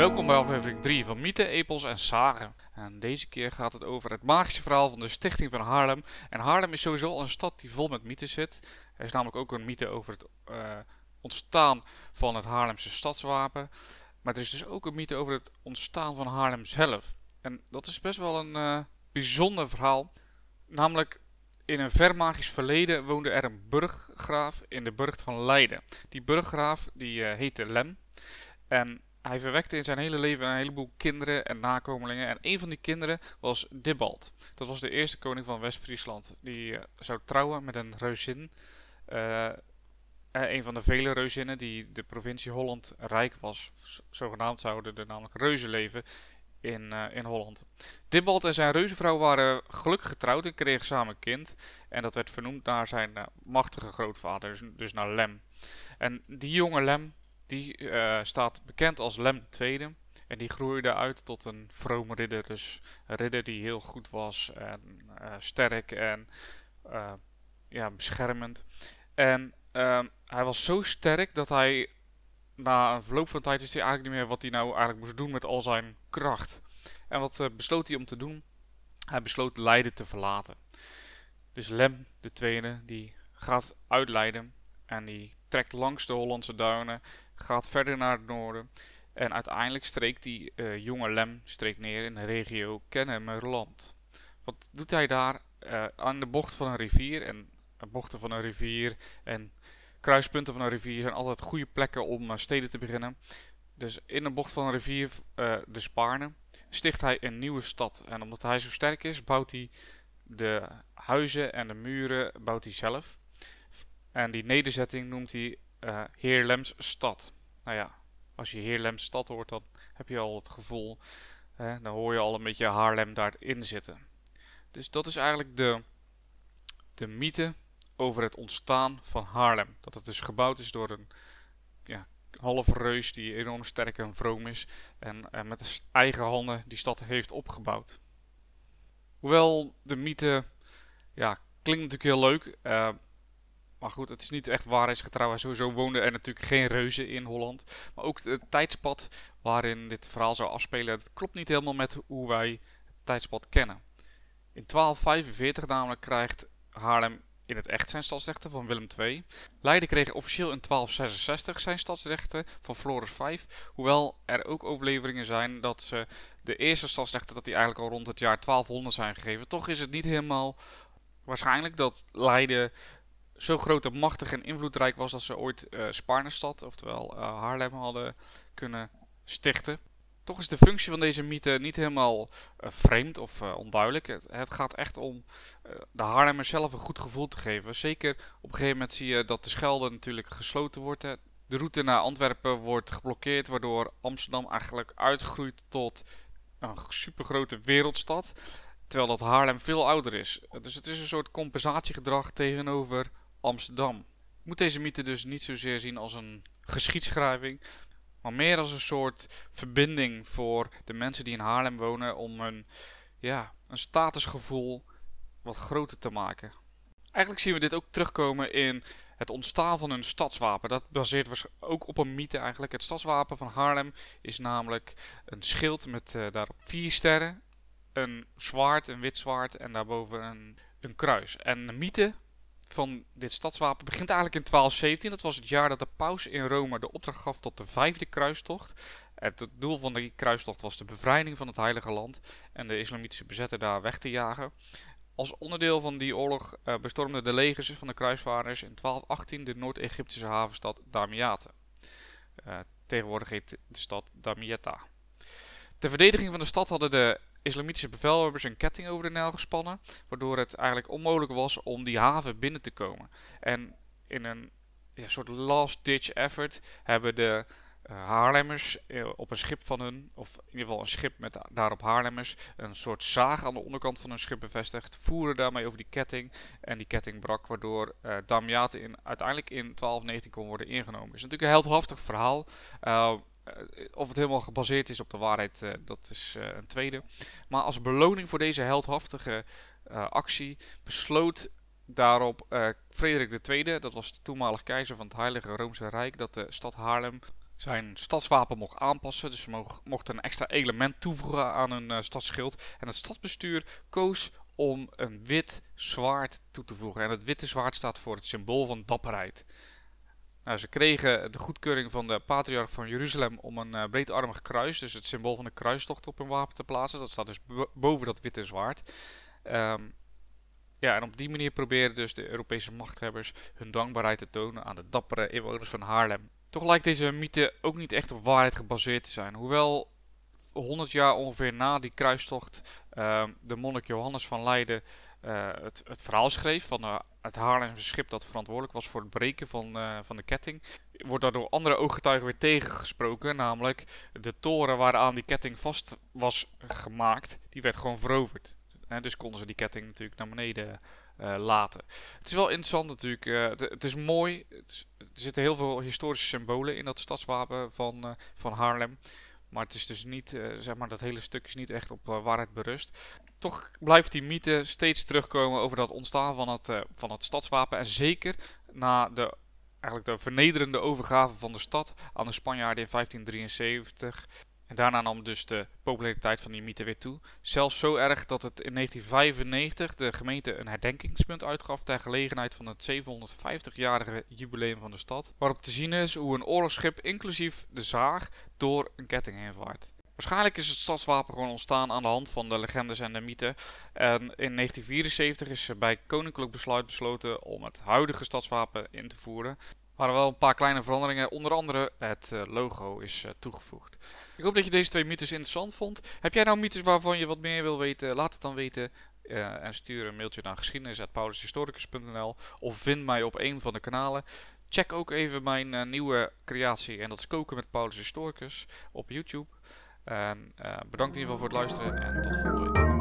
Welkom bij aflevering 3 van Mythen, Epels en Sagen. En deze keer gaat het over het magische verhaal van de stichting van Haarlem. En Haarlem is sowieso al een stad die vol met mythes zit. Er is namelijk ook een mythe over het uh, ontstaan van het Haarlemse stadswapen. Maar er is dus ook een mythe over het ontstaan van Haarlem zelf. En dat is best wel een uh, bijzonder verhaal. Namelijk in een ver magisch verleden woonde er een burggraaf in de burcht van Leiden. Die burggraaf die uh, heette Lem. En hij verwekte in zijn hele leven een heleboel kinderen en nakomelingen. En een van die kinderen was Dibbald. Dat was de eerste koning van West-Friesland. Die uh, zou trouwen met een reuzin. Uh, een van de vele reuzinnen die de provincie Holland rijk was. Zogenaamd zouden er namelijk reuzen leven in, in Holland. Dibbald en zijn reuzenvrouw waren gelukkig getrouwd en kregen samen een kind. En dat werd vernoemd naar zijn machtige grootvader, dus, dus naar Lem. En die jonge Lem, die uh, staat bekend als Lem II. En die groeide uit tot een vrome ridder. Dus een ridder die heel goed was en uh, sterk en uh, ja, beschermend. En hij was zo sterk dat hij na een verloop van tijd wist hij eigenlijk niet meer wat hij nou eigenlijk moest doen met al zijn kracht. En wat besloot hij om te doen? Hij besloot Leiden te verlaten. Dus Lem, tweede, die gaat uit Leiden en die trekt langs de Hollandse duinen gaat verder naar het noorden. En uiteindelijk streekt die uh, jonge Lem streekt neer in de regio Kennemerland. Wat doet hij daar? Uh, aan de bocht van een rivier. En bochten van een rivier en kruispunten van een rivier zijn altijd goede plekken om steden te beginnen. Dus in de bocht van een rivier, de Spaarne, sticht hij een nieuwe stad. En omdat hij zo sterk is, bouwt hij de huizen en de muren bouwt hij zelf. En die nederzetting noemt hij uh, Heerlems stad. Nou ja, als je Heerlems stad hoort, dan heb je al het gevoel, hè, dan hoor je al een beetje Haarlem daarin zitten. Dus dat is eigenlijk de, de mythe over het ontstaan van Haarlem. Dat het dus gebouwd is door een ja, halve reus die enorm sterk en vroom is. En, en met eigen handen die stad heeft opgebouwd. Hoewel de mythe ja, klinkt natuurlijk heel leuk. Uh, maar goed, het is niet echt waarheidsgetrouw. Sowieso woonden er natuurlijk geen reuzen in Holland. Maar ook het tijdspad waarin dit verhaal zou afspelen, dat klopt niet helemaal met hoe wij het tijdspad kennen. In 1245 namelijk krijgt Haarlem in het echt zijn stadsrechten van Willem II. Leiden kreeg officieel in 1266 zijn stadsrechten van Floris V. Hoewel er ook overleveringen zijn dat ze de eerste stadsrechten dat die eigenlijk al rond het jaar 1200 zijn gegeven. Toch is het niet helemaal waarschijnlijk dat Leiden zo groot en machtig en invloedrijk was dat ze ooit uh, Sparnestad, oftewel uh, Haarlem, hadden kunnen stichten. Toch is de functie van deze mythe niet helemaal uh, vreemd of onduidelijk. Het, gaat echt om de Haarlemmers zelf een goed gevoel te geven. Zeker op een gegeven moment zie je dat de Schelde natuurlijk gesloten wordt. De route naar Antwerpen wordt geblokkeerd, waardoor Amsterdam eigenlijk uitgroeit tot een supergrote wereldstad. Terwijl dat Haarlem veel ouder is. Dus het is een soort compensatiegedrag tegenover Amsterdam. Moet deze mythe dus niet zozeer zien als een geschiedschrijving, maar meer als een soort verbinding voor de mensen die in Haarlem wonen om een, ja, een statusgevoel wat groter te maken. Eigenlijk zien we dit ook terugkomen in het ontstaan van een stadswapen. Dat baseert ook op een mythe eigenlijk. Het stadswapen van Haarlem is namelijk een schild met uh, daarop vier sterren, een zwaard, een wit zwaard en daarboven een, een kruis. En de mythe van dit stadswapen begint eigenlijk in 1217. Dat was het jaar dat de paus in Rome de opdracht gaf tot de vijfde kruistocht. Het doel van die kruistocht was de bevrijding van het Heilige Land en de islamitische bezetter daar weg te jagen. Als onderdeel van die oorlog uh, bestormden de legers van de kruisvaarders in 1218 de Noord-Egyptische havenstad Damiate. Uh, tegenwoordig heet de stad Damietta. Ter verdediging van de stad hadden de islamitische bevelhebbers een ketting over de Nijl gespannen, waardoor het eigenlijk onmogelijk was om die haven binnen te komen. En in een ja, soort last-ditch effort hebben de uh, Haarlemmers uh, op een schip van hun, of in ieder geval een schip met daarop Haarlemmers, een soort zaag aan de onderkant van hun schip bevestigd, voeren daarmee over die ketting en die ketting brak, waardoor uh, in, uiteindelijk in 1219 kon worden ingenomen. Het is natuurlijk een heldhaftig verhaal. Eh, of het helemaal gebaseerd is op de waarheid, uh, dat is uh, een tweede. Maar als beloning voor deze heldhaftige actie besloot daarop Frederik II, dat was de toenmalig keizer van het Heilige Roomse Rijk, dat de stad Haarlem zijn stadswapen mocht aanpassen. Dus ze mochten een extra element toevoegen aan hun stadsschild. En het stadsbestuur koos om een wit zwaard toe te voegen. En het witte zwaard staat voor het symbool van dapperheid. Nou, ze kregen de goedkeuring van de patriarch van Jeruzalem om een uh, breedarmig kruis, dus het symbool van de kruistocht, op hun wapen te plaatsen. Dat staat dus boven dat witte zwaard. Um, ja, en op die manier proberen dus de Europese machthebbers hun dankbaarheid te tonen aan de dappere inwoners van Haarlem. Toch lijkt deze mythe ook niet echt op waarheid gebaseerd te zijn. Hoewel 100 jaar ongeveer na die kruistocht uh, de monnik Johannes van Leiden het, het, verhaal schreef van uh, het Haarlemse schip dat verantwoordelijk was voor het breken van, uh, van de ketting, wordt daar door andere ooggetuigen weer tegengesproken. Namelijk de toren waaraan die ketting vast was gemaakt, die werd gewoon veroverd. En dus konden ze die ketting natuurlijk naar beneden laten. Het is wel interessant natuurlijk. Het, is mooi. Er zitten heel veel historische symbolen in dat stadswapen van, van Haarlem. Maar het is dus niet, zeg maar, dat hele stuk is niet echt op waarheid berust. Toch blijft die mythe steeds terugkomen over dat ontstaan van het, van het stadswapen. En zeker na de, eigenlijk de vernederende overgave van de stad aan de Spanjaarden in 1573 en daarna nam dus de populariteit van die mythe weer toe. Zelfs zo erg dat het in 1995 de gemeente een herdenkingspunt uitgaf ter gelegenheid van het 750-jarige jubileum van de stad. Waarop te zien is hoe een oorlogsschip inclusief de zaag door een ketting heen vaart. Waarschijnlijk is het stadswapen gewoon ontstaan aan de hand van de legendes en de mythen. En in 1974 is bij koninklijk besluit besloten om het huidige stadswapen in te voeren. Waren wel een paar kleine veranderingen, onder andere het eh, logo is eh, toegevoegd. Ik hoop dat je deze twee mythes interessant vond. Heb jij nou mythes waarvan je wat meer wil weten? Laat het dan weten. Uh, en stuur een mailtje naar geschiedenis.paulushistoricus.nl of vind mij op een van de kanalen. Check ook even mijn nieuwe creatie en dat is koken met Paulus Historicus op YouTube. En bedankt in ieder geval voor het luisteren en tot volgende week.